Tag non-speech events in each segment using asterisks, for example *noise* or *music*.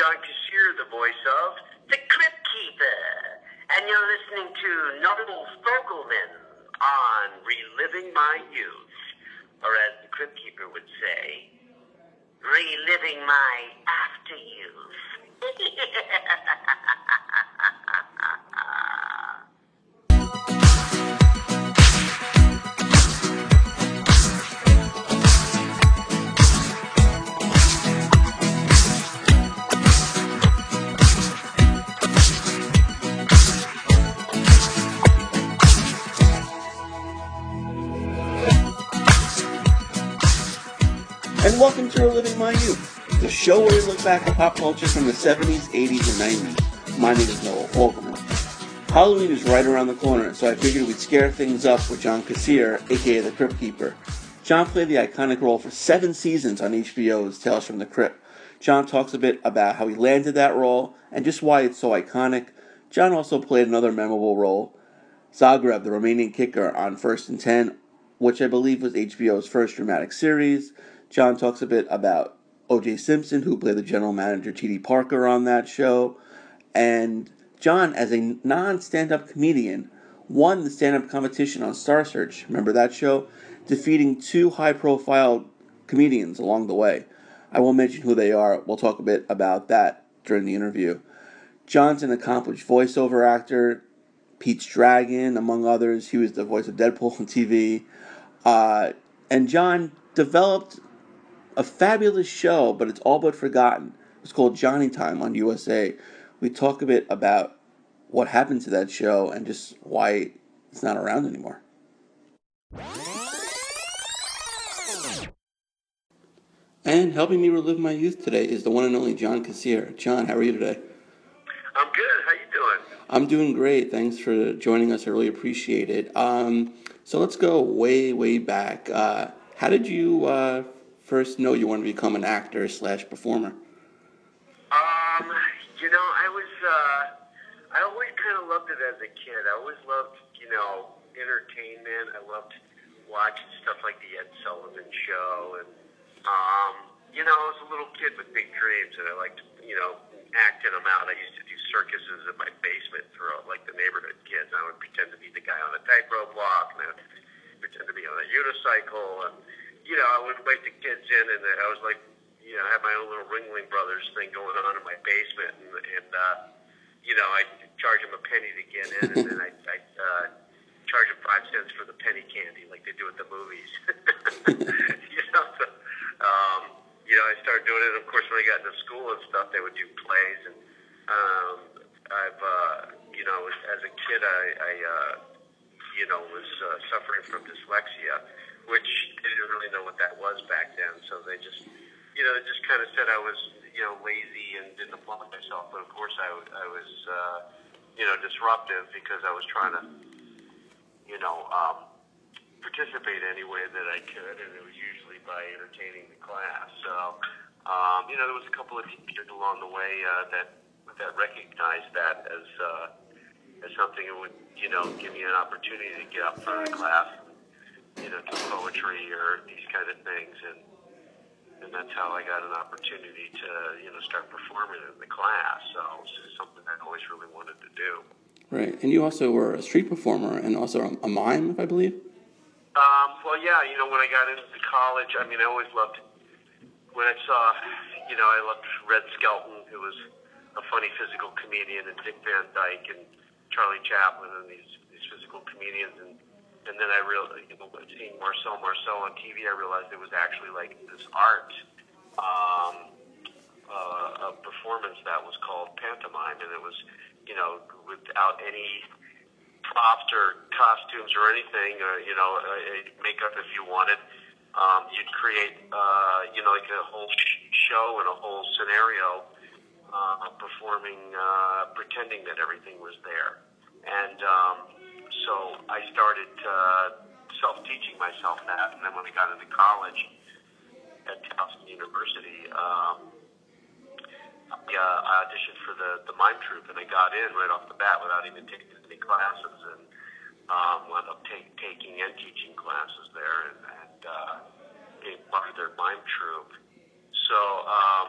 John Kassir, the voice of the Crypt Keeper. And you're listening to Noah Fogelman on Reliving My Youth. Or as the Crypt Keeper would say, Reliving My After Youth. *laughs* Welcome to My Youth, the show where we look back at pop culture from the 70s, 80s, and 90s. My name is Noah Fogelman. Halloween is right around the corner, so I figured we'd scare things up with John Kassir, aka the Crypt Keeper. John played the iconic role for seven seasons on HBO's Tales from the Crypt. John talks a bit about how he landed that role and just why it's so iconic. John also played another memorable role, Zagreb, the Romanian kicker on First and Ten, which I believe was HBO's first dramatic series. John talks a bit about O.J. Simpson, who played the general manager T.D. Parker on that show. And John, as a non stand up comedian, won the stand up competition on Star Search. Remember that show? Defeating two high profile comedians along the way. I won't mention who they are. We'll talk a bit about that during the interview. John's an accomplished voiceover actor, Pete's Dragon, among others. He was the voice of Deadpool on TV. Uh, and John developed a fabulous show, but it's all but forgotten. It's called Johnny Time on USA. We talk a bit about what happened to that show and just why it's not around anymore. And helping me relive my youth today is the one and only John Kassir. John, how are you today? I'm good. How you doing? I'm doing great. Thanks for joining us. I really appreciate it. Um, so let's go way, way back. Uh, how did you uh, first know you wanted to become an actor slash performer? Um, you know, I was, uh, I always kind of loved it as a kid. I always loved, you know, entertainment. I loved watching stuff like the Ed Sullivan Show, and um, you know, I was a little kid with big dreams, and I liked, you know, acting them out. I used to do circuses in my basement for like the neighborhood kids. I would pretend to be the guy on the tightrope walk, and I would pretend to be on a unicycle, and you know, I would invite the kids in, and I was like, you know, I had my own little Ringling Brothers thing going on in my basement, and, and uh, you know, I charge them a penny to get in, and then I, I uh, charge them five cents for the penny candy, like they do at the movies. *laughs* *laughs* you know, so, um, you know, I started doing it. Of course, when I got into school and stuff, they would do plays, and um, I've, uh, you know, as a kid, I, I uh, you know, was uh, suffering from dyslexia, which they didn't really know what that was back then. So they just, you know, just kind of said I was, you know, lazy and didn't apply myself. But of course, I, I was, uh, you know, disruptive because I was trying to, you know, um, participate any way that I could, and it was usually by entertaining the class. So, um, you know, there was a couple of teachers along the way uh, that that recognized that as uh, as something that would, you know, give me an opportunity to get up front of the class, and, you know, do poetry or these kind of things, and and that's how I got an opportunity to, you know, start performing in the class. So it's something I always really wanted to do. Right, and you also were a street performer and also a mime, if I believe. Um, well, yeah, you know, when I got into college, I mean, I always loved when I saw, you know, I loved Red Skelton, who was a funny physical comedian, and Dick Van Dyke and Charlie Chaplin, and these these physical comedians, and and then I realized, you know, seeing Marcel Marceau on TV, I realized it was actually like this art um, uh, a performance that was called pantomime, and it was, you know, without any props or costumes or anything, or you know, uh, makeup if you wanted. Um, you'd create, uh, you know, like a whole sh- show and a whole scenario, uh, performing, uh, pretending that everything was there. And um, so I started uh, self-teaching myself that, and then when I got into college at Towson University, um, I, uh, I auditioned for the the mime troupe, and I got in right off the bat without even taking any classes, and um, wound up take, taking and teaching classes there, and, and uh, being part of their mime troupe. So, um,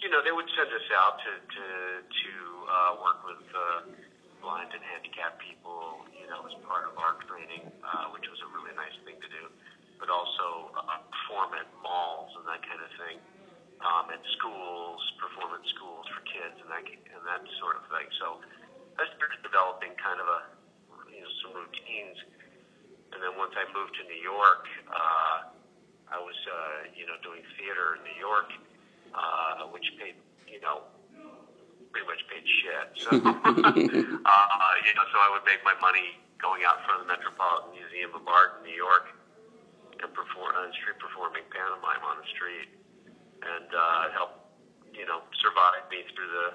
you know, they would send us out to to to uh, work with uh, blind and handicapped people, you know, as part of our training, uh, which was a really nice thing to do. But also uh, perform at malls and that kind of thing, um, at schools, perform at schools for kids and that and that sort of thing. So I started developing kind of a you know some routines, and then once I moved to New York, uh, I was uh, you know doing theater in New York, uh, which paid you know pretty much paid shit. So, *laughs* uh, you know, so I would make my money going out front of the Metropolitan Museum of Art in New York and perform uh, street performing pantomime on the street, and uh, help you know survive me through the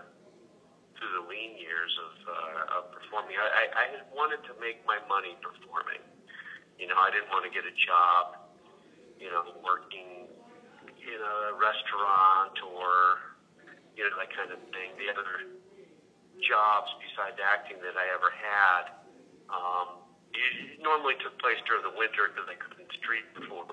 through the lean years of, uh, of performing. I, I, I wanted to make my money performing. You know, I didn't want to get a job, you know, working in a restaurant or you know, that kind of thing. The other jobs besides acting that I ever had um, it normally took place during the winter because I couldn't street perform.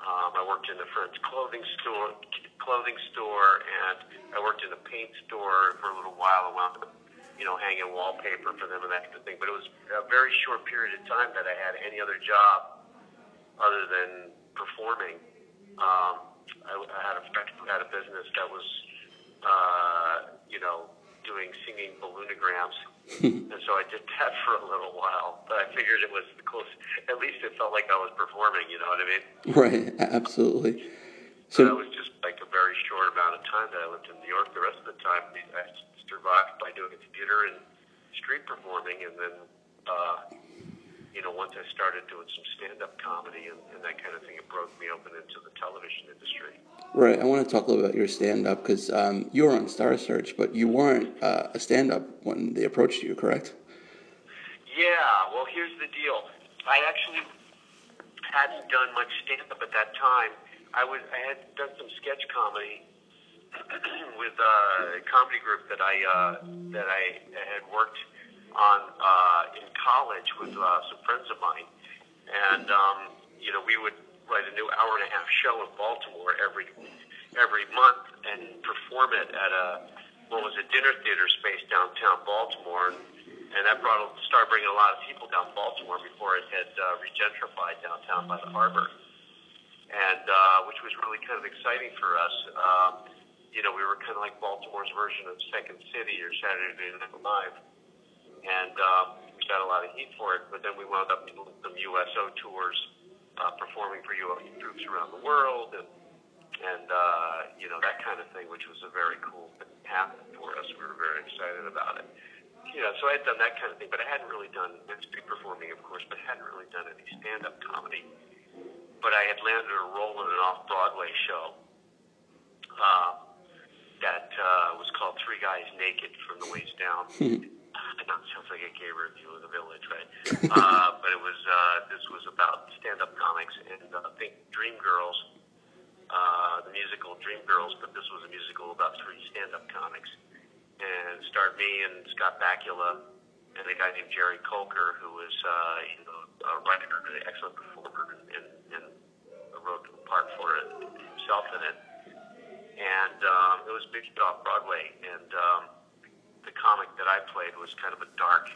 Um, I worked in a friend's clothing store, clothing store, and I worked in a paint store for a little while. I wound up, you know, hanging wallpaper for them and that kind of thing. But it was a very short period of time that I had any other job other than performing. Um, I, I had a friend who had a business that was uh, you know, doing singing balloonograms. *laughs* and so I did that *laughs* for a little while. But I figured it was close. At least it felt like I was performing. You know what I mean? Right. Absolutely. So that was just like a very short amount of time that I lived in New York. The rest of the time, I survived by doing theater and street performing, and then uh, you know, once I started doing some stand-up comedy and, and that kind of thing, it broke me open into the television industry. Right. I want to talk a little about your stand-up because um, you were on Star Search, but you weren't uh, a stand-up when they approached you, correct? Yeah. Well, here's the deal. I actually hadn't done much stand-up at that time. I was I had done some sketch comedy *clears throat* with a comedy group that I uh, that I had worked on uh, in college with uh, some friends of mine, and um, you know we would write a new hour and a half show in Baltimore every every month and perform it at a what was a dinner theater space downtown Baltimore, and, and that brought started bringing a lot of people down Baltimore before it had uh, regentrified downtown by the harbor, and uh, which was really kind of exciting for us. Uh, you know, we were kind of like Baltimore's version of Second City or Saturday Night Live and um, we got a lot of heat for it. But then we wound up doing some USO tours, uh, performing for USO troops around the world, and and uh, you know that kind of thing, which was a very cool thing to for us. We were very excited about it. You know, so I had done that kind of thing, but I hadn't really done street performing, of course, but hadn't really done any stand-up comedy. But I had landed a role in an off-Broadway show uh, that uh, was called Three Guys Naked from the Waist Down. *laughs* I know it sounds like a gay review of the village, right? *laughs* uh, but it was uh, this was about stand-up comics and uh, I think Dreamgirls, uh, the musical Dreamgirls, but this was a musical about three stand-up comics, and starred me and Scott Bakula and a guy named Jerry Colker, who was uh, you know a writer, and an excellent performer, and, and, and wrote a part for it himself in it. And um, it was big off Broadway, and um, the comic that I played was kind of a dark,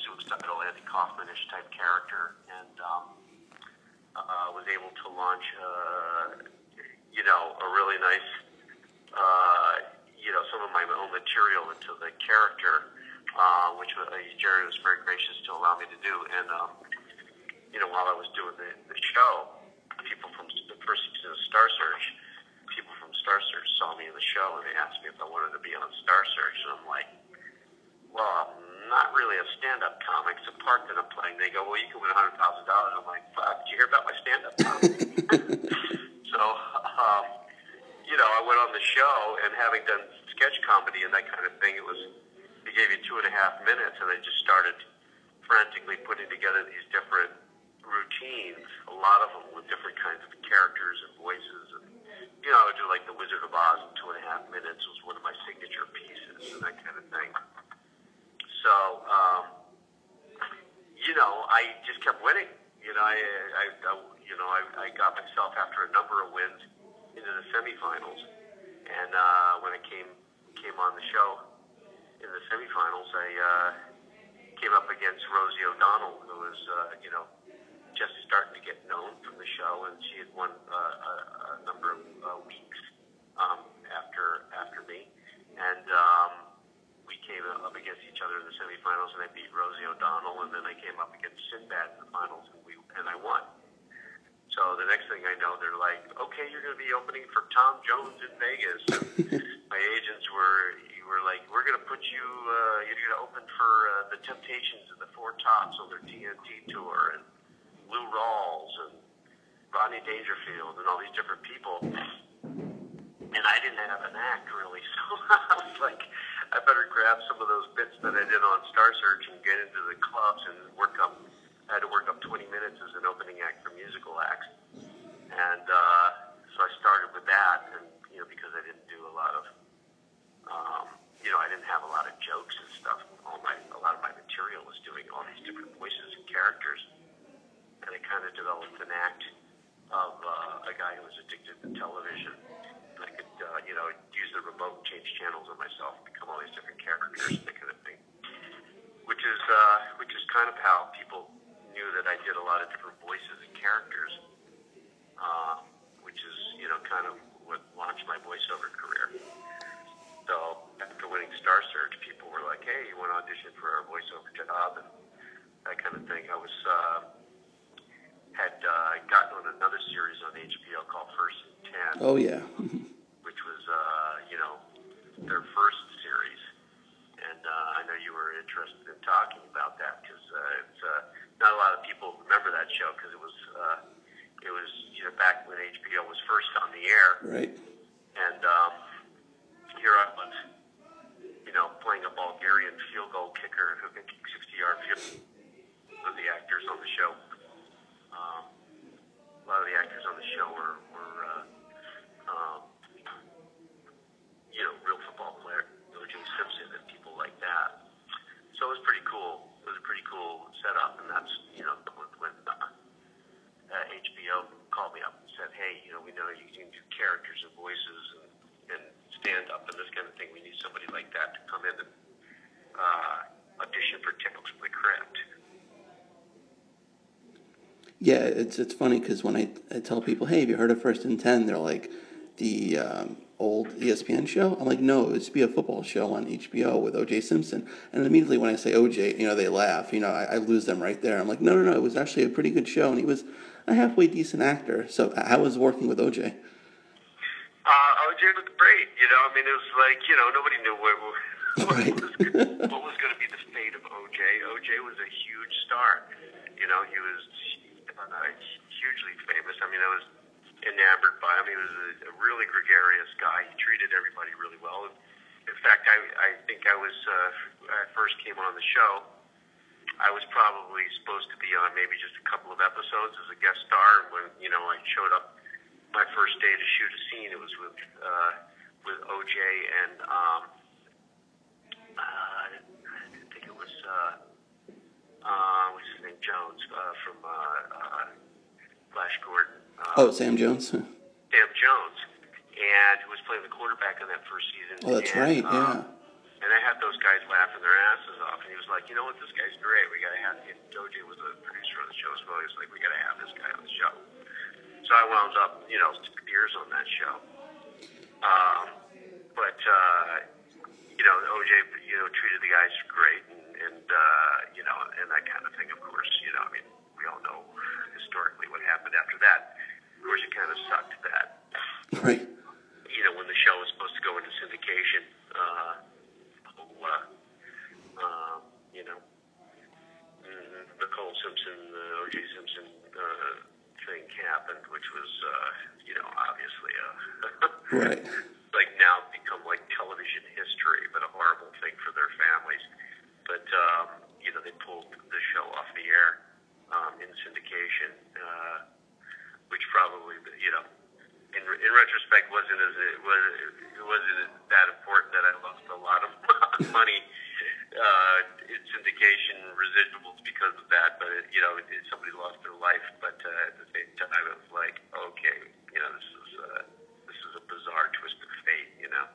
suicidal Andy Kaufman-ish type character, and um, uh, was able to launch, uh, you know, a really nice, uh, you know, some of my own material into the character, uh, which uh, Jerry was very gracious to allow me to do. And, um, you know, while I was doing the, the show, people from the first season of Star Search, people from Star Search saw me in the show and they asked me if I wanted to be on Star Search, and I'm like, well, I'm not really a stand-up comic. It's a part that I'm playing. They go, well, you can win a hundred thousand dollars. I'm like, fuck, did you hear about my stand-up comedy? so, um, you know, I went on the show, and having done sketch comedy and that kind of thing, it was they gave you two and a half minutes, and I just started frantically putting together these different routines, a lot of them with different kinds of characters and voices and you know, I would do like the Wizard of Oz in two and a half minutes was one of my signature pieces and that kind of thing. So, um, you know, I just kept winning. You know, I, I, I you know, I, I got myself after a number of wins into the semifinals, and uh, came came on the show in the semifinals, I uh, came up against Rosie O'Donnell, who was uh, you know just starting to get known from the show, and she had won uh, a, a number of uh, weeks um, after after me, and um, we came up against each other in the semifinals, and I beat Rosie O'Donnell, and then I came up against Sinbad in the finals, and we and I won. So the next thing I know, they're like, "Okay, you're going to be opening for Tom Jones in Vegas." *laughs* My agents were you were like, "We're going to put you. Uh, you're going to open for uh, the Temptations and the Four Tops on their TNT tour, and Lou Rawls and Rodney Dangerfield and all these different people." And I didn't have an act really, *laughs* so I was like, "I better grab some of those bits that I did on Star Search and get into the clubs and work up." I had to work up 20 minutes as an opening act for musical acts. And uh, so I started with that, and you know, because I didn't do a lot of, um, you know, I didn't have a lot of jokes and stuff. All my, a lot of my material was doing all these different voices and characters, and I kind of developed an act of uh, a guy who was addicted to television. I could, uh, you know, use the remote, change channels on myself, become all these different characters, that kind of thing. Which is, uh, which is kind of how people knew that I did a lot of different voices and characters, uh, you know, kind of what launched my voiceover career. So after winning Star Search, people were like, "Hey, you want to audition for our voiceover job?" and that kind of thing. I was uh, had uh, gotten on another series on HBO called First and Ten, Oh yeah. *laughs* which was, uh, you know, their first series. And uh, I know you were interested in talking about that because uh, it's uh, not a lot of people remember that show because it was uh, it was you know back when HBO was first on the air, right. and um, here I was, you know, playing a Bulgarian field goal kicker who can kick 60 yard field. Of the actors on the show, um, a lot of the actors on the show were, were uh, um, you know, real football player, O.J. Simpson and people like that. So it was pretty cool. It was a pretty cool setup, and that's you know when, when uh, uh, HBO called me up and said, "Hey, you know, we know you can do characters and voices and, and stand up and this kind of thing. We need somebody like that to come in and uh, audition for Tales from the Crypt." Yeah, it's it's funny because when I, I tell people, hey, have you heard of First and Ten? They're like, the um, old ESPN show. I'm like, no, it used be a football show on HBO with O.J. Simpson. And immediately when I say O.J., you know, they laugh. You know, I, I lose them right there. I'm like, no, no, no, it was actually a pretty good show, and he was a halfway decent actor. So I was working with O.J.? Uh, OJ was great. You know, I mean, it was like you know nobody knew what what, Right. was, what was going to be the fate of OJ. OJ was a huge star. You know, he was uh, hugely famous. I mean, I was enamored by him. He was a, a really gregarious guy. He treated everybody really well. In fact, I I think I was uh, when I first came on the show. I was probably supposed to be on maybe just a couple of episodes as a guest star. When you know I showed up my first day to shoot a scene, it was with uh, with OJ and um, uh, I think it was uh, uh, what's his name Jones uh, from uh, uh, Flash Gordon. Uh, Oh, Sam Jones. Sam Jones, and who was playing the quarterback in that first season. Oh, that's and, right, um, yeah. And I had those guys laughing their asses off, and he was like, "You know what? This guy's great. We gotta have." And OJ was a producer on the show as well. He was like, "We gotta have this guy on the show." So I wound up, you know, years on that show. Um, but uh, you know, OJ, you know, treated the guys great, and, and uh, you know, and that kind of thing. Of course, you know, I mean, we all know historically what happened after that. Of course, it kind of sucked that Right. you know, when the show was supposed to go into syndication, uh, uh, uh, you know, Nicole Simpson, uh, O.J. Simpson uh, thing happened, which was, uh, you know, obviously a *laughs* Right. like now become like television history, but a horrible thing for their families. But um, you know, they pulled the show off the air um, in syndication, uh, which probably, you know, in, in retrospect, wasn't as it was. It wasn't that important that I lost a lot of *laughs* money uh, in syndication residuals because of that. But it, you know, it, somebody lost their life. But uh, at the same time, it was like, okay, you know, this is uh, this is a bizarre twist of fate. You know. *laughs*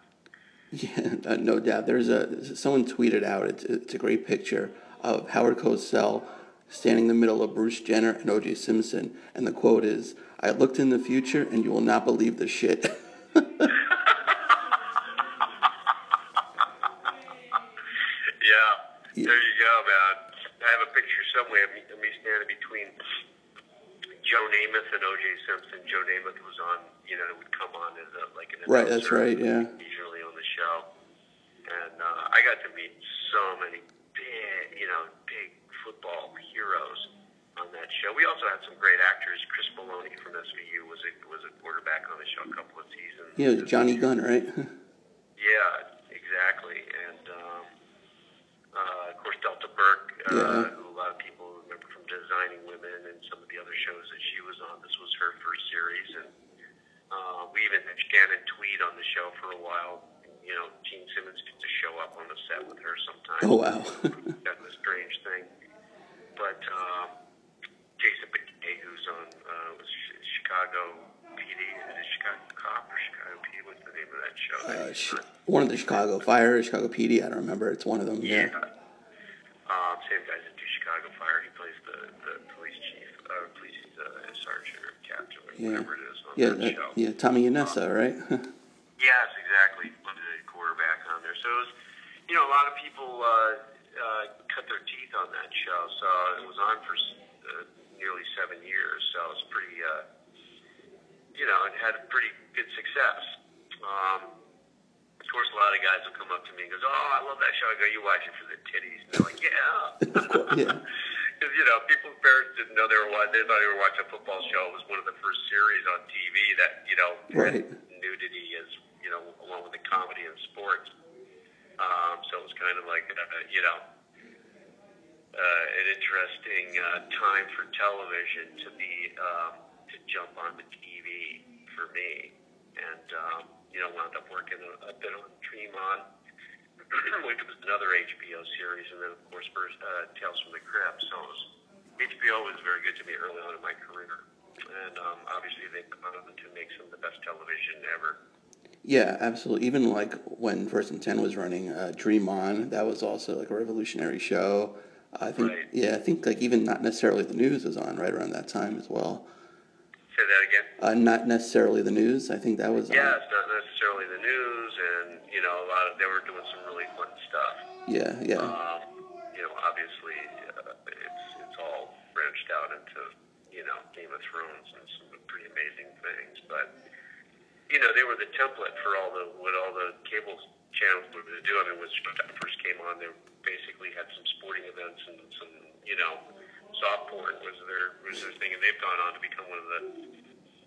Yeah, no doubt. There's a someone tweeted out. It's, it's a great picture of Howard Cosell standing in the middle of Bruce Jenner and O.J. Simpson, and the quote is, "I looked in the future, and you will not believe the shit." *laughs* yeah, there you go, man. I have a picture somewhere of me, of me standing between Joe Namath and O.J. Simpson. Joe Namath was on, you know, it would come on as a, like an right. That's right. Yeah. Usually on the show, and uh, I got to meet so many big, you know, big football heroes on that show. We also had some great actors. Chris Meloni from SVU was a was a quarterback on the show a couple of seasons. Yeah, Johnny Gunn, right? *laughs* yeah, exactly. And um, uh, of course, Delta Burke, uh, Yeah. who a lot of people remember from Designing Women and some of the other shows that she was on. This was her first series, and uh, we even had Shannon Tweed on the show for a while. You know, Gene Simmons gets to show up on the set with her sometimes Oh wow. *laughs* kind of a strange thing. But uh, Jason Beghe, who's on uh, was Chicago PD, is it Chicago Cop or Chicago PD? What's the name of that show? uh, sh- one of the Chicago Fire, Chicago PD. I don't remember. It's one of them. Yeah. Um, same guy's into Chicago Fire. He plays the, the police chief, uh, police uh, sergeant or captain, or Yeah. whatever it is on Yeah. that show. yeah. Tommy Yanessa, right? *laughs* Yes, exactly. The quarterback on there. So it was, you know, a lot of people uh, uh, cut their teeth on that show. So it was on for uh, nearly seven years. So it was pretty, uh, you know, it had a pretty good success. Um, of course, a lot of guys will come up to me and goes, "Oh, I love that show." I go, "You watch it for the titties?" And they're like, "Yeah." Of *laughs* course, yeah. *laughs* Because you know, people's parents didn't know they were watching. They thought they were watching a football show. It was one of the first series on TV that you know Right. had nudity as you know, along with the comedy and sports. Um, so it was kind of like uh, you know an interesting uh, time for television to be um, to jump on the TV for me, and um, you know wound up working a, a bit on Dream On, *clears throat* which was another HBO series, and then of course first, uh, Tales from the Crypt. So it was, HBO was very good to me early on in my career, and um, obviously they've on to make some of the best television ever. Yeah, absolutely. Even like when First and Ten was running, uh, Dream On, that was also like a revolutionary show. I think, Right. yeah, I think like even not necessarily the news was on right around that time as well. Say that again. Uh, not necessarily the news. I think that was. on. Yeah, it's not necessarily the news, and you know, a lot of they were doing some really fun stuff. Yeah, yeah, Um, you know, obviously, uh, it's it's all branched out into you know Game of Thrones and some pretty amazing things. But you know, they were the template for all the what all the cable channels were to do. I mean, when Showtime first came on, they basically had some sporting events and some you know soft porn was their was their thing, and they've gone on to become one of the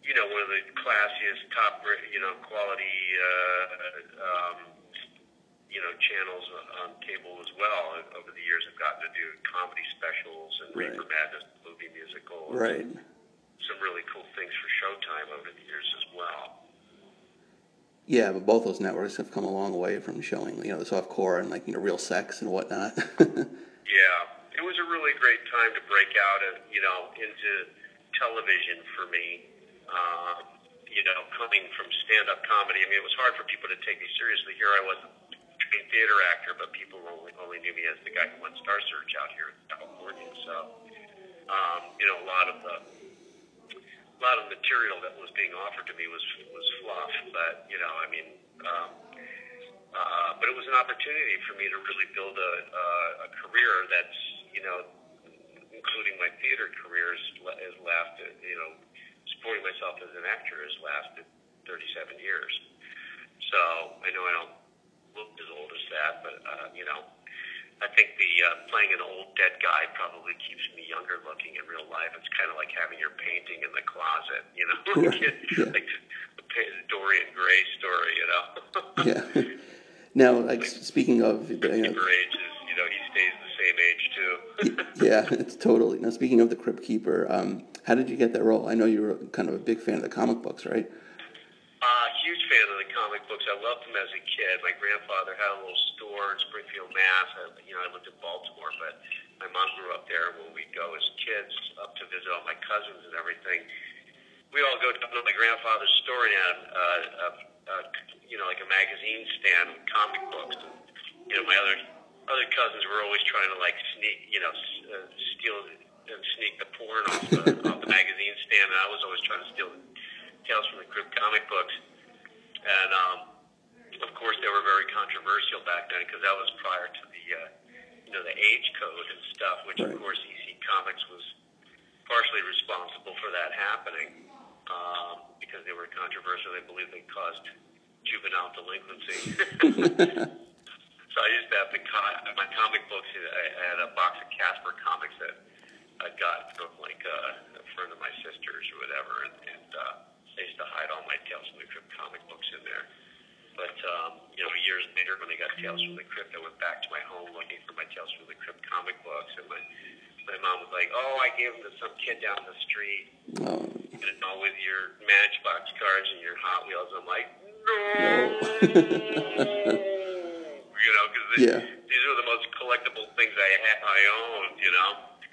you know one of the classiest, top you know quality. Uh, um, you know, channels on cable as well over the years have gotten to do comedy specials and Right. Reefer Madness movie musical. right. Some really cool things for Showtime over the years as well. Yeah, but both those networks have come a long way from showing, you know, the softcore and like you know real sex and whatnot. *laughs* Yeah, it was a really great time to break out, uh, you know, into television for me. Um, you know, coming from stand-up comedy, I mean, it was hard for people to take me seriously. Here I was, a theater actor, but people only only knew me as the guy who won Star Search out here in California. So, um, you know, a lot of the lot of material that was being offered to me was was fluff, but you know, I mean, um, uh, but it was an opportunity for me to really build a, uh, a career that's, you know, including my theater career, has lasted, you know, supporting myself as an actor has lasted 37 years. So I know I don't look as old as that, but, uh, you know, I think the uh, playing an old dead guy probably keeps me younger looking in real life. It's kind of like having your painting in the closet, you know, *laughs* yeah. like the Dorian Gray story, you know. *laughs* yeah. Now, like speaking of, you know, ages, you know, he stays the same age too. yeah, it's totally. Now, speaking of the Crypt Keeper, um, how did you get that role? I know you were kind of a big fan of the comic books, right? Uh, huge fan of the comic books. I loved them as a kid. My grandfather had a little store in Springfield, Mass. I, you know, I lived in Baltimore, but my mom grew up there. When we'd go as kids up to visit all my cousins and everything, we all go to my grandfather's store and had uh, a uh, you know, like a magazine stand with comic books. And, you know, my other other cousins were always trying to like sneak, you know, uh, steal and sneak the porn off the, off the magazine stand, and I was always trying to steal Tales from the Crypt comic books. And um, of course, they were very controversial back then because that was prior to the, uh, you know, the age code and stuff, which Right. of course EC Comics was partially responsible for that happening um, because they were controversial. They believed they caused juvenile delinquency. *laughs* so I used to have the co- my comic books. I, had a box of Casper comics that I got from like uh, a friend of my sister's or whatever, and, and uh, I used to hide all my Tales from the Crypt comic books in there. But um, you know, years later, when they got Tales from the Crypt, I went back to my home looking for my Tales from the Crypt comic books, and my my mom was like, "Oh, I gave them to some kid down the street." Oh, you know, with your Matchbox cars and your Hot Wheels. I'm like, no. *laughs* you know, because Yeah. these are the most collectible things I ha- I owned. You know,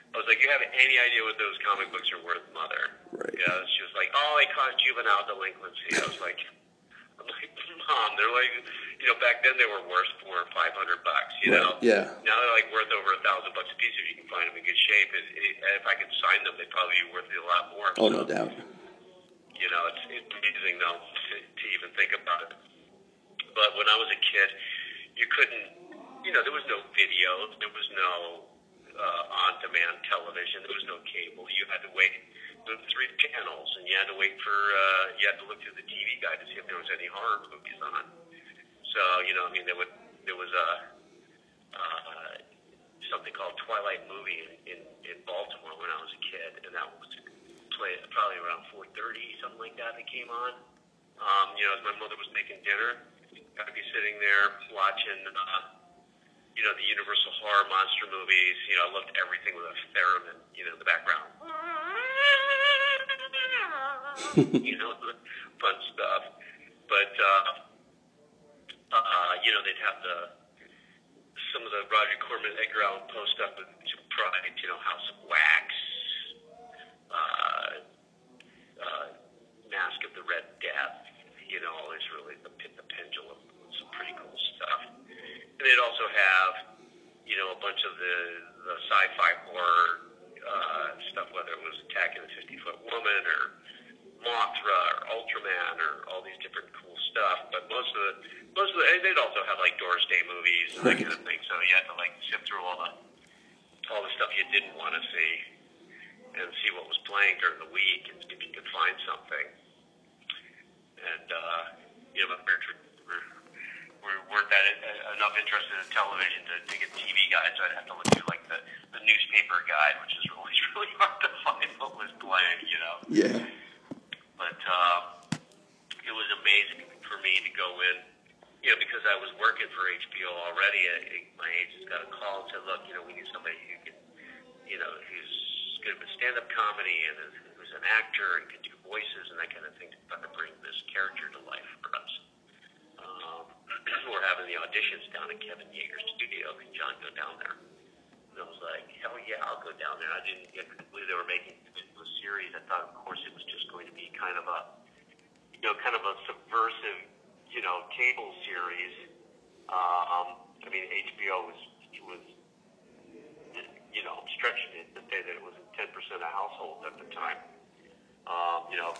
I was like, you have any idea what those comic books are worth, mother? Right. You know, she was like, oh, they cause juvenile delinquency. I was like, *laughs* I'm like, mom, they're like, you know, back then they were worth four or five hundred bucks. You Right, know. yeah. Now they're like worth over a thousand bucks a piece if you can find them in good shape. It, it, if I could sign them, they'd probably be worth a lot more. oh, So, no doubt. you know, it's, it's amazing though to, to even think about it. But when I was a kid, you couldn't, you know, there was no video, there was no uh, on-demand television, there was no cable. You had to wait the three channels, and you had to wait for, uh, you had to look through the TV guide to see if there was any horror movies on. So, you know, I mean, there would, there was a uh, something called Twilight Movie in, in, in Baltimore when I was a kid, and that was played probably around 4:30, something like that. That came on. Um, you know, as my mother was making dinner, I'd be sitting there watching, uh, you know, the Universal horror monster movies. You know, I loved everything with a theremin, you know, in the background. you know, *laughs* fun stuff. But uh, uh, you know, they'd have the some of the Roger Corman, Edgar Allan Poe stuff with Vincent Price, you know, House of Wax, uh, uh, Masque of the Red Death, you know, always really the the pendulum, some pretty cool stuff. And they'd also have, you know, a bunch of the, the sci-fi horror uh, stuff, whether it was Attack of the 50-Foot Woman or Mothra or Ultraman or all these different cool stuff. But most of the, most of the, and they'd also have like Doris Day movies and that kind of thing. So you had to like sift through all the, all the stuff you didn't want to see and see what was playing during the week and if you could find something. And, uh, you know, my parents were, were, were, weren't that uh, enough interested in television to, to get TV guides. So I'd have to look through like the, the newspaper guide, which is always *laughs* really hard to find what was playing, you know Yeah. but um, it was amazing for me to go in, you know, because I was working for HBO already. I, my agent got a call and said, "Look, you know, we need somebody who can, you know, who's good with stand-up comedy and is, who's an actor and can do voices and that kind of thing to try to bring this character to life for us." Um, *clears throat* we're having the auditions down at Kevin Yagher's studio. Can John go down there? And I was like, hell yeah, I'll go down there. I didn't I couldn't believe they were making it into a series. I thought, of course, it was just going to be kind of a, you know, kind of a subversive, you know, cable series. Um, I mean, HBO was was, you know, stretching it to say that it was 10% of households at the time. Um, you know,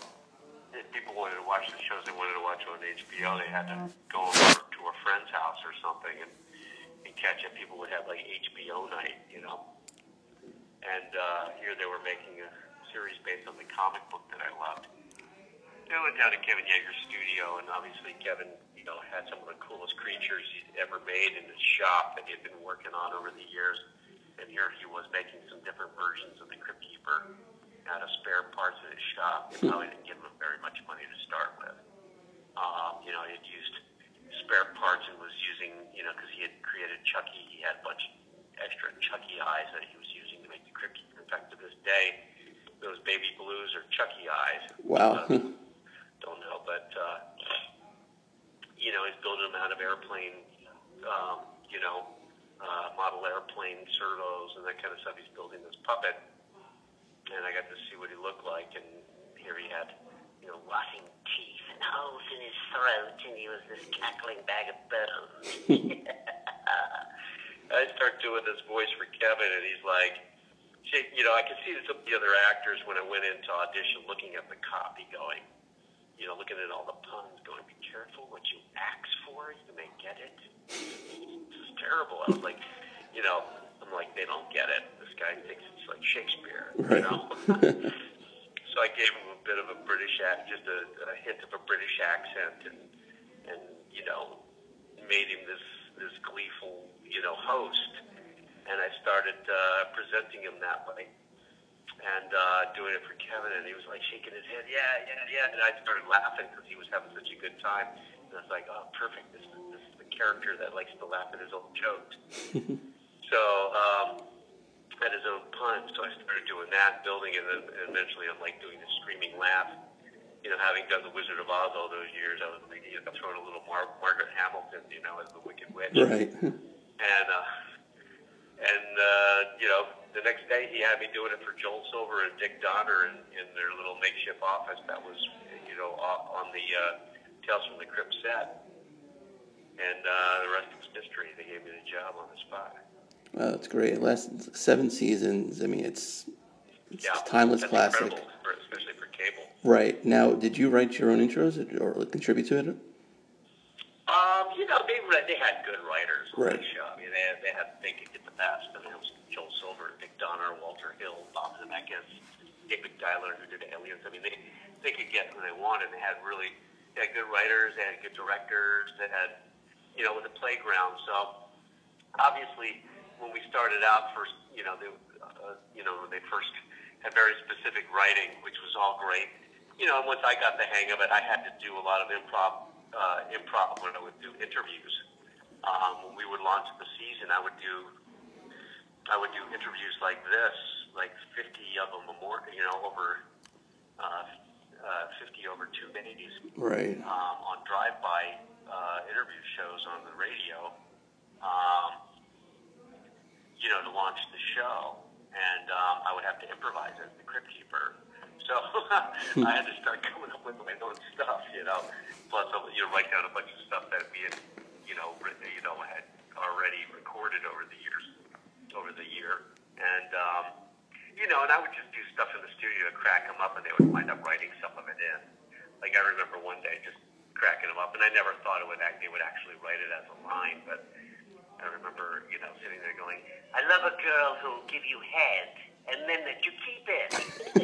if people wanted to watch the shows they wanted to watch on HBO, they had to go over to a friend's house or something and, and catch it. People would have like HBO night, you know. And uh, here they were making a series based on the comic book that I loved. I went down to Kevin Yagher's studio, and obviously Kevin, you know, had some of the coolest creatures he'd ever made in his shop that he had been working on over the years. And here he was making some different versions of the Crypt Keeper out of spare parts in his shop. They probably didn't give him very much money to start with. Um, you know, he had used spare parts and was using, you know, because he had created Chucky, he had a bunch of extra Chucky eyes that he was using to make the Crypt Keeper. In fact, to this day, those baby blues are Chucky eyes. Wow. Uh, don't know, but uh, you know, he's building them out of airplane, um, you know, uh, model airplane servos and that kind of stuff. He's building this puppet, and I got to see what he looked like, and here he had, you know, rotting teeth, holes in his throat, and he was this cackling bag of bones. I start doing this voice for Kevin, and he's like, you know, I could see some of the other actors when I went into audition looking at the copy going, you know, looking at all the puns going, be careful what you ask for, you may get it. This is terrible. I was like, you know, I'm like, they don't get it. This guy thinks it's like Shakespeare, you know? *laughs* so I gave him a bit of a British act, just a, a hint of a British accent and, and, you know, made him this, this gleeful, you know, host and I started uh, presenting him that way and uh, doing it for Kevin, and he was like shaking his head, yeah, yeah, yeah, and I started laughing because he was having such a good time, and I was like, oh, perfect, this is, this is the character that likes to laugh at his own jokes. *laughs* so, um, at his own puns, so I started doing that, building it, and eventually I'm like doing the screaming laugh. You know, having done The Wizard of Oz all those years, I was like, you know, throwing a little Mar- Margaret Hamilton, you know, as the Wicked Witch. Right. *laughs* And, uh, and uh, you know, the next day he had me doing it for Joel Silver and Dick Donner in, in their little makeshift office that was, you know, on the uh, Tales from the Crypt set. And uh, the rest is history. They gave me the job on the spot. Wow, that's great. It lasted seven seasons. I mean, it's it's yeah, a timeless classic. For, especially for cable. Right now, did you write your own intros or contribute to it? Um, you know, they they had good writers on Right. the show. I mean, they had, they had they could get the best. And it was Joel Silver, Dick Donner, Walter Hill, Bob Zemeckis, David Giler, who did Aliens. I mean, they they could get who they wanted. They had really they had good writers. They had good directors. They had you know, with a playground. So obviously, when we started out first, you know, they, uh, you know, when they first had very specific writing, which was all great. You know, and once I got the hang of it, I had to do a lot of improv, uh, improv when I would do interviews. Um, when we would launch the season, I would do, I would do interviews like this, like 50 of them a more, you know, over, uh, uh, 50 over two days Right. um, on drive-by uh, interview shows on the radio, um, you know, to launch the show, and um, I would have to improvise as the crypt keeper. So *laughs* I had to start coming up with my own stuff, you know. Plus, I would, you know, write down a bunch of stuff that we had, you know, written, you know, had already recorded over the years, over the year, and um, you know, and I would just do stuff in the studio to crack them up, and they would wind up writing some of it in. Like I remember one day just cracking them up, and I never thought it would act, they would actually write it as a line, but I remember, you know, sitting there going, "I love a girl who'll give you head, and then that you keep it." *laughs*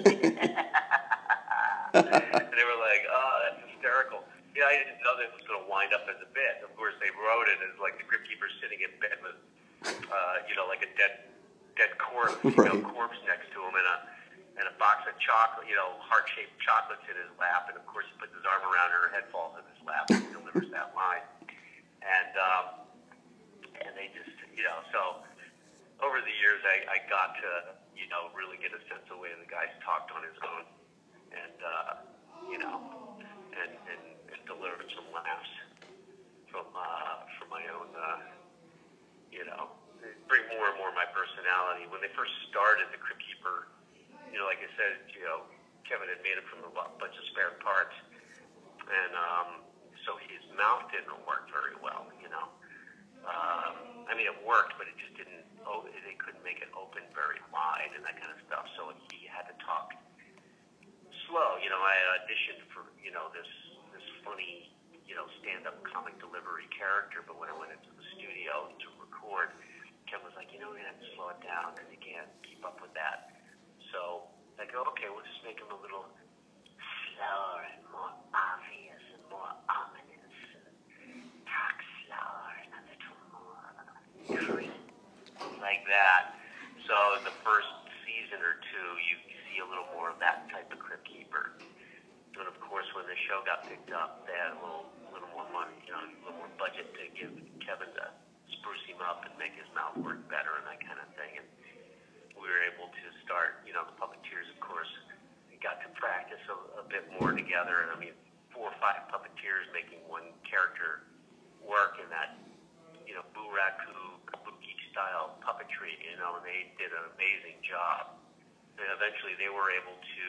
and they were like, "Oh, that's hysterical." Yeah, I didn't know that it was going to wind up as a bit. Of course, they wrote it as like the crypt keeper sitting in bed with, uh, you know, like a dead, dead corpse, you know, Right. corpse next to him, and a and a box of chocolate, you know, heart-shaped chocolates in his lap, and of course he puts his arm around her, her head falls in his lap, and he delivers that line. And um, and they just, you know, so over the years I, I got to, you know, really get a sense of the way the guys talked on his own, and uh, you know, and, and, and delivered some laughs from uh, from my own, uh, you know, bring more and more of my personality. When they first started the Crypt Keeper, you know, like I said, you know, Kevin had made it from a bunch of spare parts, and um, so his mouth didn't work very well, you know. Um, I mean, it worked, but it just didn't. Oh, they couldn't make it open very wide and that kind of stuff. So he had to talk slow. You know, I auditioned for you know this this funny you know stand-up comic delivery character, but when I went into the studio to record, Kevin was like, you know, we're gonna have to slow it down because he can't keep up with that. So I go, okay, we'll just make him a little slower and more obvious and more ominous. Talk slower and a little more creep, like that. So in the first season or two, you see a little more of that type of crypt keeper. And of course, when the show got picked up, they had a little, little more money, you know, a little more budget to give Kevin to spruce him up and make his mouth work better and that kind of thing. And we were able to start, you know, the puppeteers, of course, we got to practice a, a bit more together. And I mean, four or five puppeteers making one character work in that, you know, Bunraku kabuki style puppetry, you know, and they did an amazing job. And eventually they were able to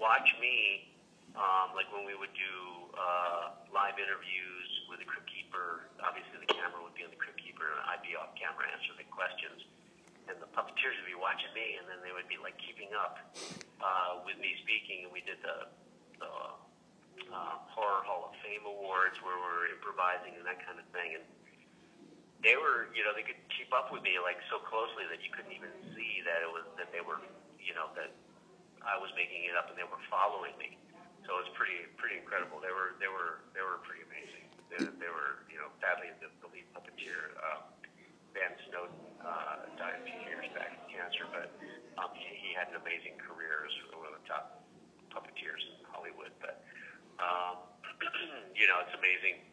watch me um, like when we would do uh, live interviews with the Crypt Keeper, obviously the camera would be on the Crypt Keeper, and I'd be off camera answering the questions. And the puppeteers would be watching me, and then they would be like keeping up uh, with me speaking. And we did the, the uh, Horror Hall of Fame awards where we're improvising and that kind of thing. And they were, you know, they could keep up with me like so closely that you couldn't even see that it was that they were, you know, that I was making it up and they were following me. So it was pretty pretty incredible. They were they were they were pretty amazing. They, they were, you know, badly the, the lead puppeteer. Um, Van Snowden uh, died a few years back of cancer, but um, he, he had an amazing career as one of the top puppeteers in Hollywood. But um, *clears throat* you know, it's amazing,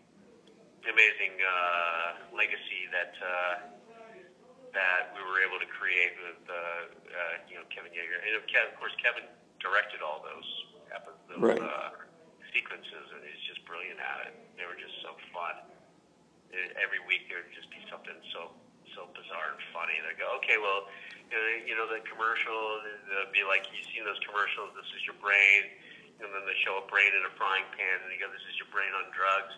amazing uh, legacy that uh, that we were able to create with uh, uh, you know Kevin Yagher, and of, course Kevin directed all those episodes, Right. uh, sequences, and he's just brilliant at it. They were just so fun. Every week there would just be something so so bizarre and funny. They'd go, okay, well, you know, you know the commercial, it'd uh, be like, you've seen those commercials, this is your brain, and then they show a brain in a frying pan, and they go, this is your brain on drugs.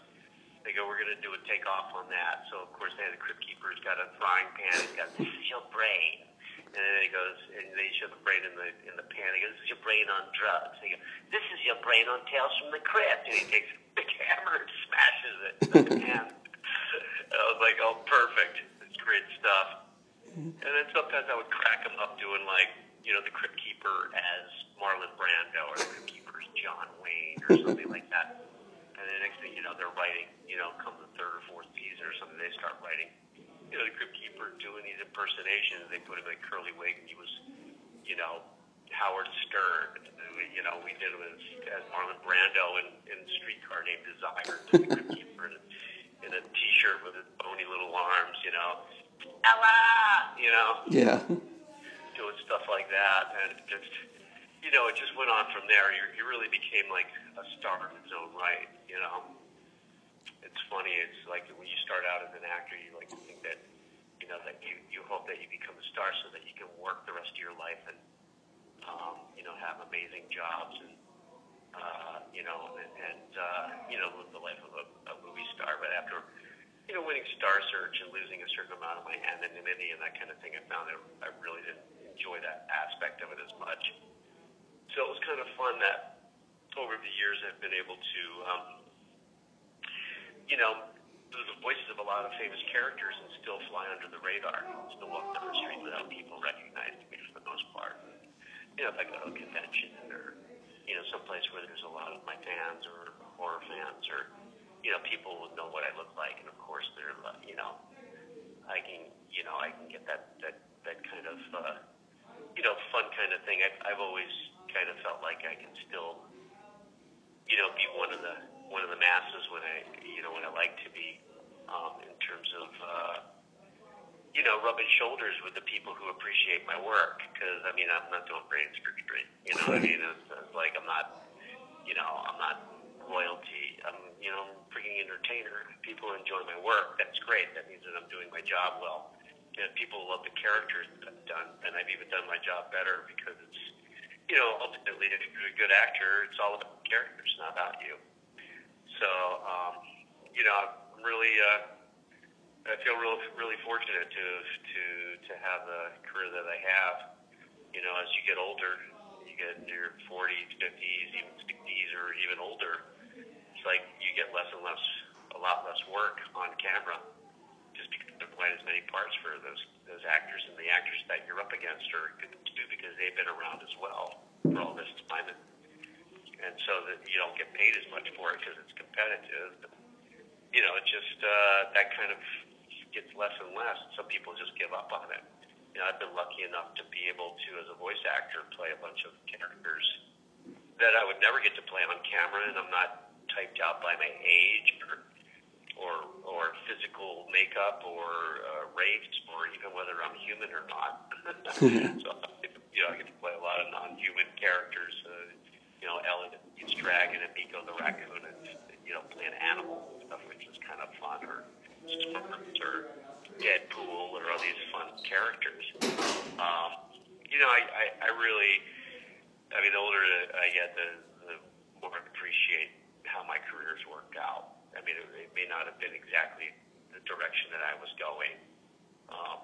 They go, we're going to do a takeoff on that. So, of course, they had the Crypt Keeper's got a frying pan, he's got, this is your brain. And then he goes, and they show the brain in the in the pan. He goes, "This is your brain on drugs." They go, "This is your brain on Tales from the Crypt." And he takes a big hammer and smashes it pan. *laughs* I was like, "Oh, perfect! It's great stuff." And then sometimes I would crack him up doing like, you know, the Crypt Keeper as Marlon Brando or the Crypt Keeper as John Wayne or something like that. And then next thing you know, they're writing, you know, come the third or fourth season or something, they start writing, you know, the Crypt Keeper doing these impersonations. They put him in a curly wig and he was, you know, Howard Stern. You know, we did him as, as Marlon Brando in, in Streetcar Named Desire, the Crypt Keeper, in a, in a t-shirt with his bony little arms, you know. Ella! You know, Yeah. doing stuff like that, and just, you know, it just went on from there. You, you really became like a star in its own right, you know. It's funny. It's like when you start out as an actor, you like to think that, you know, that you you hope that you become a star so that you can work the rest of your life and, um, you know, have amazing jobs and, uh, you know, and, and uh, you know, live the life of a, a movie star. But after you know, winning Star Search and losing a certain amount of my anonymity and that kind of thing, I found that I really didn't enjoy that aspect of it as much. So it was kind of fun that over the years I've been able to, um, you know, do the voices of a lot of famous characters and still fly under the radar, still walk down the street without people recognizing me for the most part. You know, if I go to a convention or, you know, someplace where there's a lot of my fans or horror fans or, you know, people will know what I look like, and of course they're, you know, I can, you know, I can get that that that kind of, uh, you know, fun kind of thing. I've, I've always kind of felt like I can still, you know, be one of the one of the masses when I, you know, when I like to be, um, in terms of, uh, you know, rubbing shoulders with the people who appreciate my work. Because I mean, I'm not doing brain surgery. You know what I mean? It's, it's like I'm not, you know, I'm not royalty. I'm, you know, freaking entertainer. People enjoy my work. That's great. That means that I'm doing my job well. And people love the characters that I've done, and I've even done my job better because it's, you know, ultimately, if you're a good actor, it's all about the characters, not about you. So, um, you know, I'm really, uh, I feel real, really fortunate to to to have the career that I have. You know, as you get older, you get into your 40s, 50s, even 60s, or even older. It's like you get less and less, a lot less work on camera, just because there aren't as many parts for those those actors and the actors that you're up against are good to do because they've been around as well for all this time, and, and so that you don't get paid as much for it because it's competitive. But, you know, it just uh, that kind of gets less and less. Some people just give up on it. You know, I've been lucky enough to be able to, as a voice actor, play a bunch of characters that I would never get to play on camera, and I'm not typed out by my age or or, or physical makeup or uh, race or even whether I'm human or not. *laughs* so you know, I get to play a lot of non-human characters. Uh, you know, Ellen eats dragon and Meeko the raccoon, and you know, playing animals and stuff, which is kind of fun. Or Sparks or Deadpool or all these fun characters. Um, you know, I, I, I really, I mean, the older I get, the, the more I appreciate how my careers worked out. I mean, it, it may not have been exactly the direction that I was going. Um,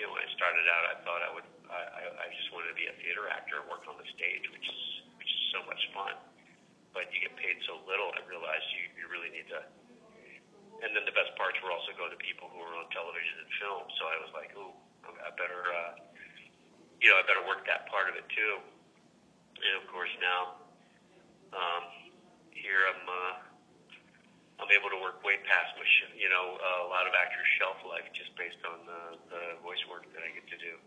you know, when I started out, I thought I would. I, I, just wanted to be a theater actor and work on the stage, which is which is so much fun. But you get paid so little. I realized you, you really need to. And then the best parts were also go to people who were on television and film. So I was like, ooh, I better, uh, you know, I better work that part of it too. And of course now, um, here I'm. Uh, I'm able to work way past my, sh- you know, uh, a lot of actors' shelf life just based on the, the voice work that I get to do.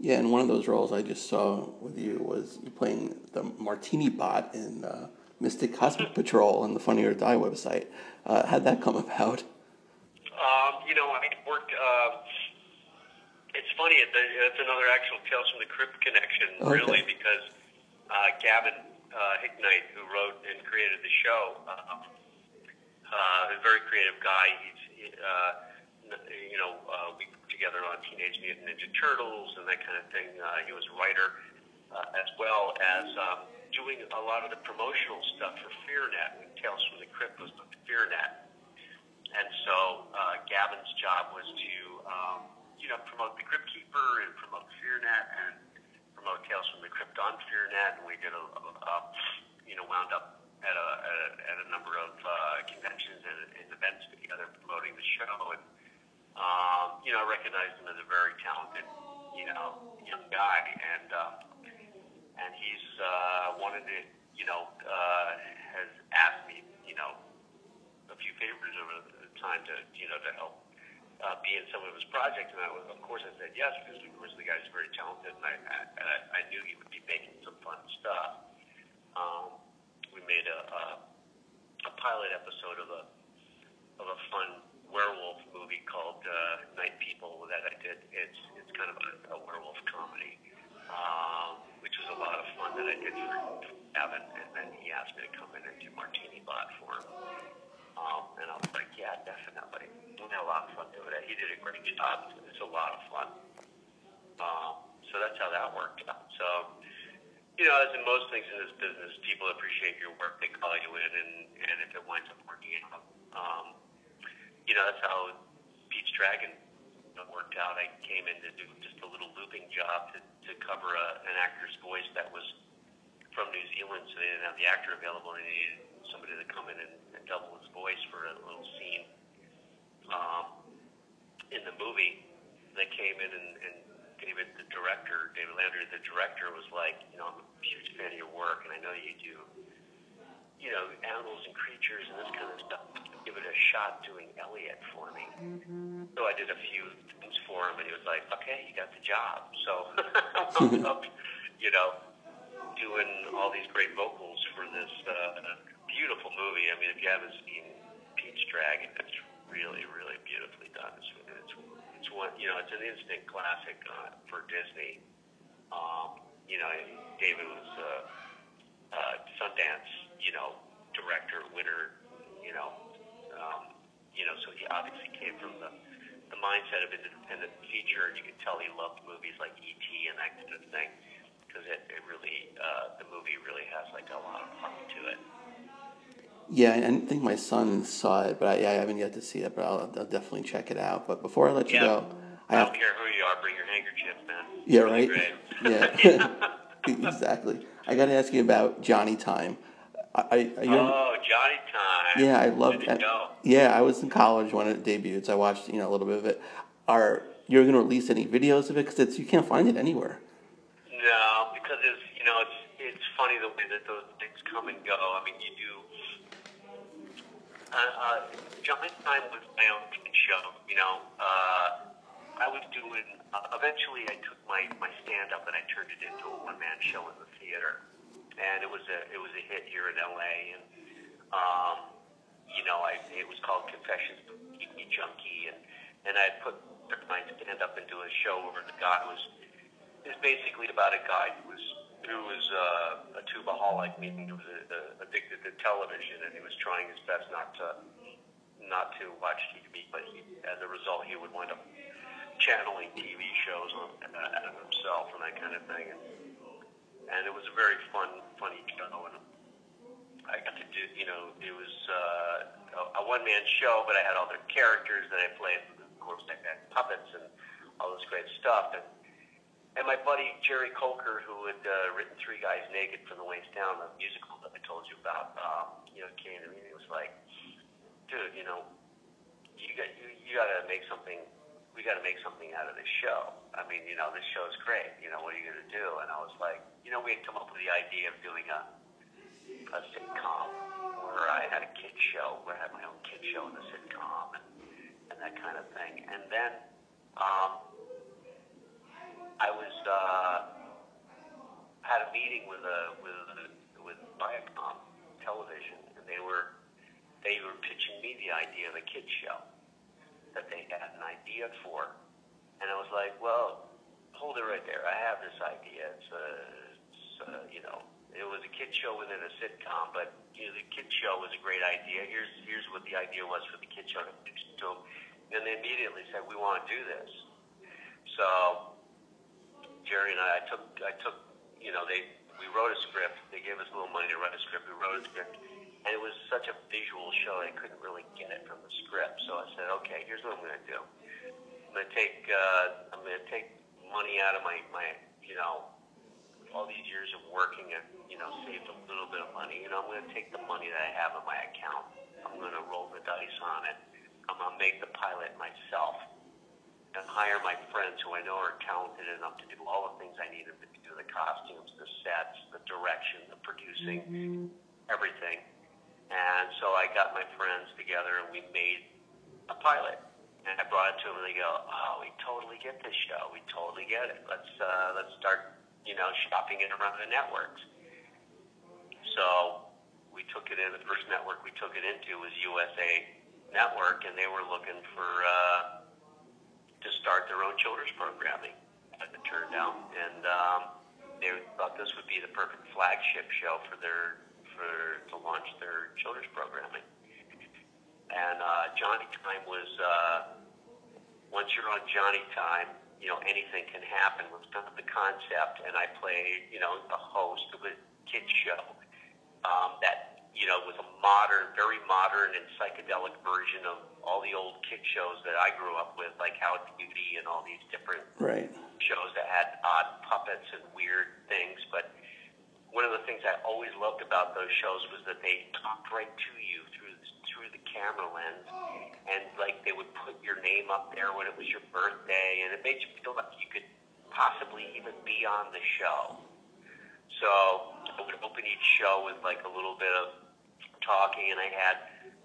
Yeah, and one of those roles I just saw with you was you playing the Martini bot in uh, Mystic Cosmic *laughs* Patrol on the Funny or Die website. Uh, how'd that come about? Um, you know, I worked. Uh, it's funny. It's another actual Tales from the Crypt connection, okay. really, because uh, Gavin uh, Hignight, who wrote and created the show, uh, uh, a very creative guy. He's, uh, you know, uh, we worked together on Teenage Mutant Ninja Turtles and that kind of thing. Uh, he was a writer uh, as well as um, doing a lot of the promotional stuff for FearNet. When Tales from the Crypt was with FearNet. And so uh, Gavin's job was to, um, you know, promote the Crypt Keeper and promote FearNet and promote Tales from the Crypt on FearNet. And we did a, a, you know, wound up at a, at a, at a number of uh, conventions and, and events together promoting the show. And, um, you know, I recognized him as a very talented, you know, young guy. And, um, and he's uh, wanted to, you know, uh, has asked me, you know, a few favors over the time to, you know, to help uh, be in some of his projects. And I was, of course, I said yes because, of course, the guy's very talented, and I, I, I knew he would be making some fun stuff. Um, we made a, a, a pilot episode of a of a fun werewolf movie called uh, Night People that I did. It's it's kind of a, a werewolf comedy, um, which was a lot of fun that I did for Evan, and then he asked me to come in and do Martini Bot for him. Um, and I was like, yeah, definitely. We had a lot of fun doing it. He did a great job. It's a lot of fun. Um, so that's how that worked out. So you know, as in most things in this business, people appreciate your work. They call you in, and, and if it winds up working out, um, you know, that's how Pete's Dragon worked out. I came in to do just a little looping job to, to cover a, an actor's voice that was from New Zealand, so they didn't have the actor available, and they needed somebody to come in and, and double his voice for a little scene um, in the movie. They came in and, and David, the director, David Lowery, the director, was like, you know, I'm a huge fan of your work, and I know you do, you know, animals and creatures and this kind of stuff. Give it a shot doing Elliot for me. Mm-hmm. So I did a few things for him, and he was like, okay, you got the job. So I *laughs* wound up, you know, doing all these great vocals for this uh, beautiful movie. I mean, if you haven't seen Pete's Dragon, it's really, really beautifully done. It's, it's one, you know, it's an instant classic uh, for Disney. Um, you know, David was a uh, uh, Sundance, you know, director, winner, you know, um, you know, so he obviously came from the the mindset of independent feature, and you can tell he loved movies like E.T. and that kind of thing because it, it really, uh, the movie really has like a lot of heart to it. Yeah, I think my son saw it, but I, I haven't yet to see it. But I'll, I'll, definitely check it out. But before I let you yeah. go, I, I don't care who you are. Bring your handkerchief, man. Yeah, right. *laughs* yeah, *laughs* exactly. I got to ask you about Johnny Time. I, I, oh, Johnny Time. Yeah, I loved it. Yeah, I was in college when it debuted, so I watched you know a little bit of it. Are you're going to release any videos of it? Because it's you can't find it anywhere. No, because it's you know it's it's funny the way that those things come and go. I mean, you do uh, uh, Johnny Time was my own show. You know, uh, I was doing. Uh, eventually, I took my my stand up and I turned it into a one man show in the theater, and it was a it was a hit here in L.A. And um, you know, I it was called Confessions a Geeky Junkie, and and I put my stand up into a show where the guy was is basically about a guy who was who was uh, a tubaholic, meaning he was a, a, addicted to television, and he was trying his best not to not to watch TV. But he, as a result, he would wind up channeling TV shows on uh, himself and that kind of thing. And, and it was a very fun, funny show. And I got to do, you know, it was uh, a, a one man show, but I had all the characters that I played. Of course, I had puppets and all this great stuff. And and my buddy Jerry Colker, who had uh, written Three Guys Naked from the Waist Down, the musical that I told you about, um, you know, came to me and was like, "Dude, you know, you got you, you got to make something. We got to make something out of this show. I mean, you know, this show is great. You know, what are you to do?" And I was like, "You know, we had come up with the idea of doing a a sitcom where I had a kid show, where I had my own kid show in the sitcom, and, and that kind of thing. And then." Um, I was uh, had a meeting with a with with Viacom Television, and they were they were pitching me the idea of a kids show that they had an idea for, and I was like, well, hold it right there. I have this idea. It's, a, it's a, you know, it was a kid show within a sitcom, but you know, the kid show was a great idea. Here's here's what the idea was for the kid show do. And they immediately said, we want to do this. So Jerry and I, I took, I took, you know, they, we wrote a script. They gave us a little money to write a script. We wrote a script, and it was such a visual show. I couldn't really get it from the script. So I said, okay, here's what I'm going to do. I'm going to take, uh, I'm going to take money out of my, my, you know, all these years of working and, you know, saved a little bit of money. You know, I'm going to take the money that I have in my account. I'm going to roll the dice on it. I'm going to make the pilot myself and hire my friends who I know are talented enough to do all the things I need them to do the costumes, the sets, the direction, the producing, mm-hmm. everything. And so I got my friends together and we made a pilot. And I brought it to them and they go, Oh, we totally get this show. We totally get it. Let's uh, let's start, you know, shopping it around the networks. So we took it in. The first network we took it into was USA Network, and they were looking for uh, to start their own children's programming, as it turned out. And um, they thought this would be the perfect flagship show for their for to launch their children's programming. And uh, Johnny Time was uh, once you're on Johnny Time, you know anything can happen. Was kind of the concept, and I played you know the host of a kids show um, that you know, was a modern, very modern and psychedelic version of all the old kid shows that I grew up with, like Howdy Doody and all these different right. shows that had odd puppets and weird things. But one of the things I always loved about those shows was that they talked right to you through through the camera lens, and like they would put your name up there when it was your birthday, and it made you feel like you could possibly even be on the show. So I would open each show with like a little bit of talking, and I had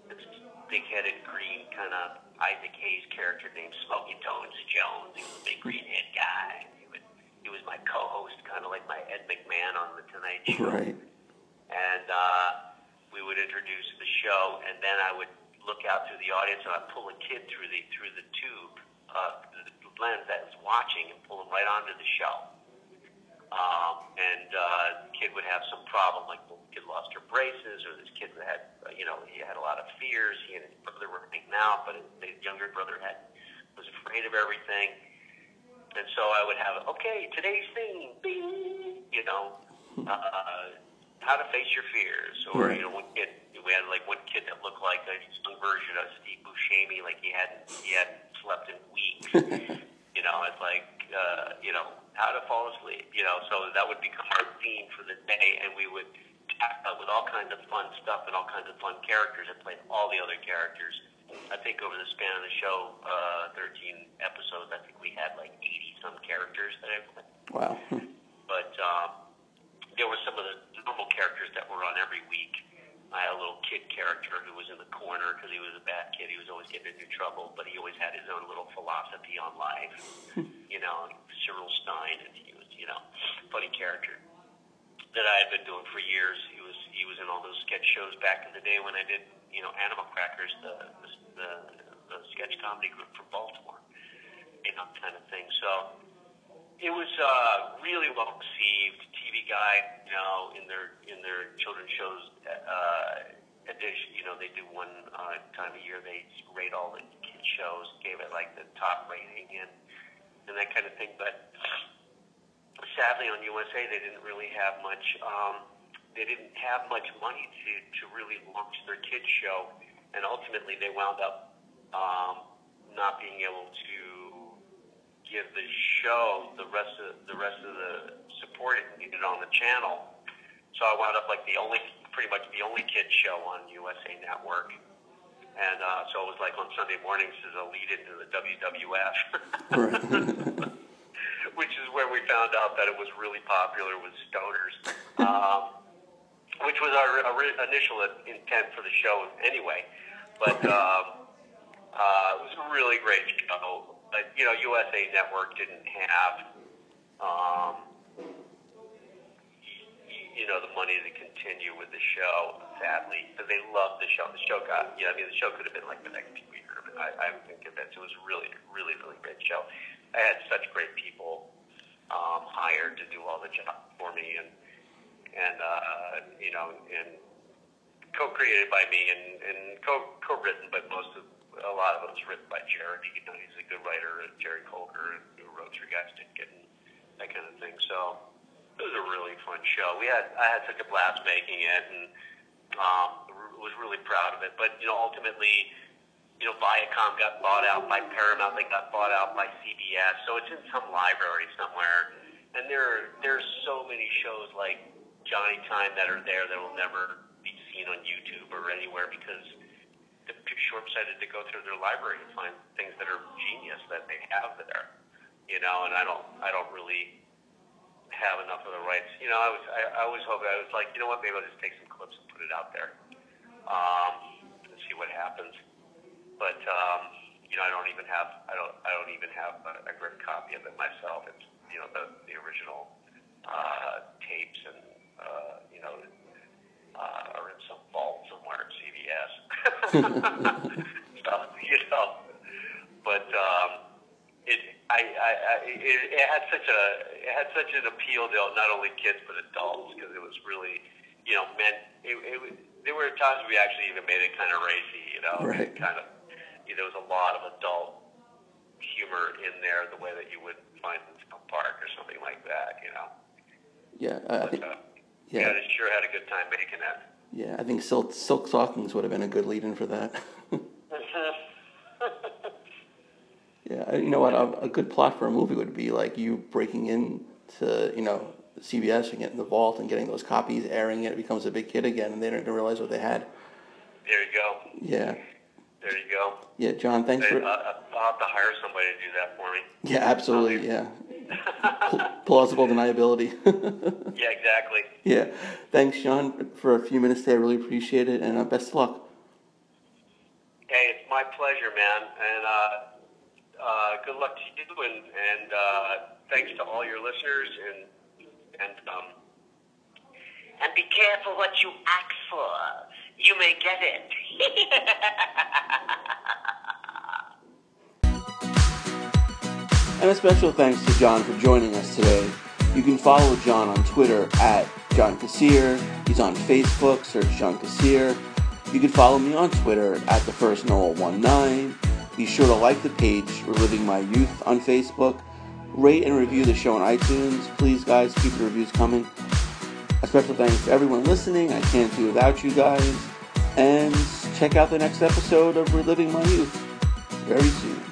this big-headed green kind of Isaac Hayes character named Smoky Tones Jones. He was a big green-head guy. He, would, he was my co-host, kind of like my Ed McMahon on the Tonight Show. Right. And uh, we would introduce the show, and then I would look out through the audience and I'd pull a kid through the through the tube, uh, the lens that was watching, and pull him right onto the show. Um, and uh, the kid would have some problem, like the kid lost her braces, or this kid had, you know, he had a lot of fears. He and his brother were hanging out, but his younger brother had was afraid of everything. And so I would have, okay, today's theme, bing, you know, uh, how to face your fears, or you know, one kid we had like one kid that looked like a young version of Steve Buscemi, like he hadn't he hadn't slept in weeks. *laughs* you know, it's like uh, you know, how to fall asleep, you know, so that would become our theme for the day, and we would tackle with all kinds of fun stuff and all kinds of fun characters and play all the other characters. I think over the span of the show, uh, 13 episodes, I think we had like 80 some characters that I played. Wow. but um, there were some of the normal characters that were on every week. I had a little kid character who was in the corner because he was a bad kid. He was always getting into trouble, but he always had his own little philosophy on life. *laughs* you know, Cyril Stein, and he was, you know, funny character that I had been doing for years. He was he was in all those sketch shows back in the day when I did, you know, Animal Crackers, the the, the, the sketch comedy group from Baltimore, you know, kind of thing. So it was uh, really well received. TV Guide, you know, in their in their children's shows uh, edition, you know, they do one uh, time a year. They rate all the kids shows, gave it like the top rating and and that kind of thing. But sadly, on USA, they didn't really have much. Um, they didn't have much money to to really launch their kids show, and ultimately they wound up um, not being able to give the show the rest of the rest of the support it needed on the channel. So I wound up like the only, pretty much the only kids show on USA Network. And uh, so it was like on Sunday mornings as a lead into the WWF, *laughs* which is where we found out that it was really popular with stoners, um, which was our, our initial intent for the show anyway. But um, uh, it was a really great show. But you know, USA Network didn't have. Um, you know, the money to continue with the show, sadly, because they loved the show. The show got, you know, I mean, the show could have been like the next Pee-wee Herman. I, I'm convinced it was really, really, really great show. I had such great people um, hired to do all the job for me, and and uh, you know, and co-created by me and and co co-written, but most of a lot of it was written by Jerry. You know, he's a good writer, Jerry Colker, who wrote Three Guys Naked and that kind of thing. So it was a really fun show. We had I had such a blast making it, and um, was really proud of it. But you know, ultimately, you know, Viacom got bought out by Paramount. They got bought out by CBS. So it's in some library somewhere. And there there's so many shows like Johnny Time that are there that will never be seen on YouTube or anywhere because they're too short-sighted to go through their library and find things that are genius that they have there. You know, and I don't I don't really have enough of the rights. You know, I was I, I always hope I was like, you know what, maybe I'll just take some clips and put it out there, um, and see what happens. But um, you know, I don't even have I don't I don't even have a, a great copy of it myself. It's you know the the original uh, tapes and uh, you know uh, are in some vault somewhere at CBS. *laughs* so, you know, but. Um, I, I, I it, it had such a it had such an appeal to not only kids but adults because it was really you know meant it, it was, there were times we actually even made it kind of racy you know right. kind of there was a lot of adult humor in there the way that you would find in South Park or something like that you know yeah I, but, think, uh, yeah yeah sure had a good time making that yeah I think Silk Silk Stockings would have been a good lead in for that. *laughs* Yeah, you know what? A, a, good plot for a movie would be like you breaking into, you know, CBS and getting the vault and getting those copies, airing it. It becomes a big hit again, and they don't even realize what they had. There you go. Yeah. There you go. Yeah, John. Thanks for. Uh, I'll have to hire somebody to do that for me. Yeah, absolutely. Yeah. *laughs* plausible deniability. *laughs* yeah, exactly. Yeah. Thanks, John, for a few minutes today. I really appreciate it, and uh, best of luck. Hey, it's my pleasure, man, and. Uh, uh, good luck to you, and, and uh, thanks to all your listeners, and and um, and be careful what you ask for. You may get it. *laughs* and a special thanks to John for joining us today. You can follow John on Twitter at John Kassir. He's on Facebook, search John Kassir. You can follow me on Twitter at the first Noel 19 be sure to like the page Reliving My Youth on Facebook. Rate and review the show on iTunes. Please, guys, keep the reviews coming. A special thanks to everyone listening. I can't do without you guys. And check out the next episode of Reliving My Youth very soon.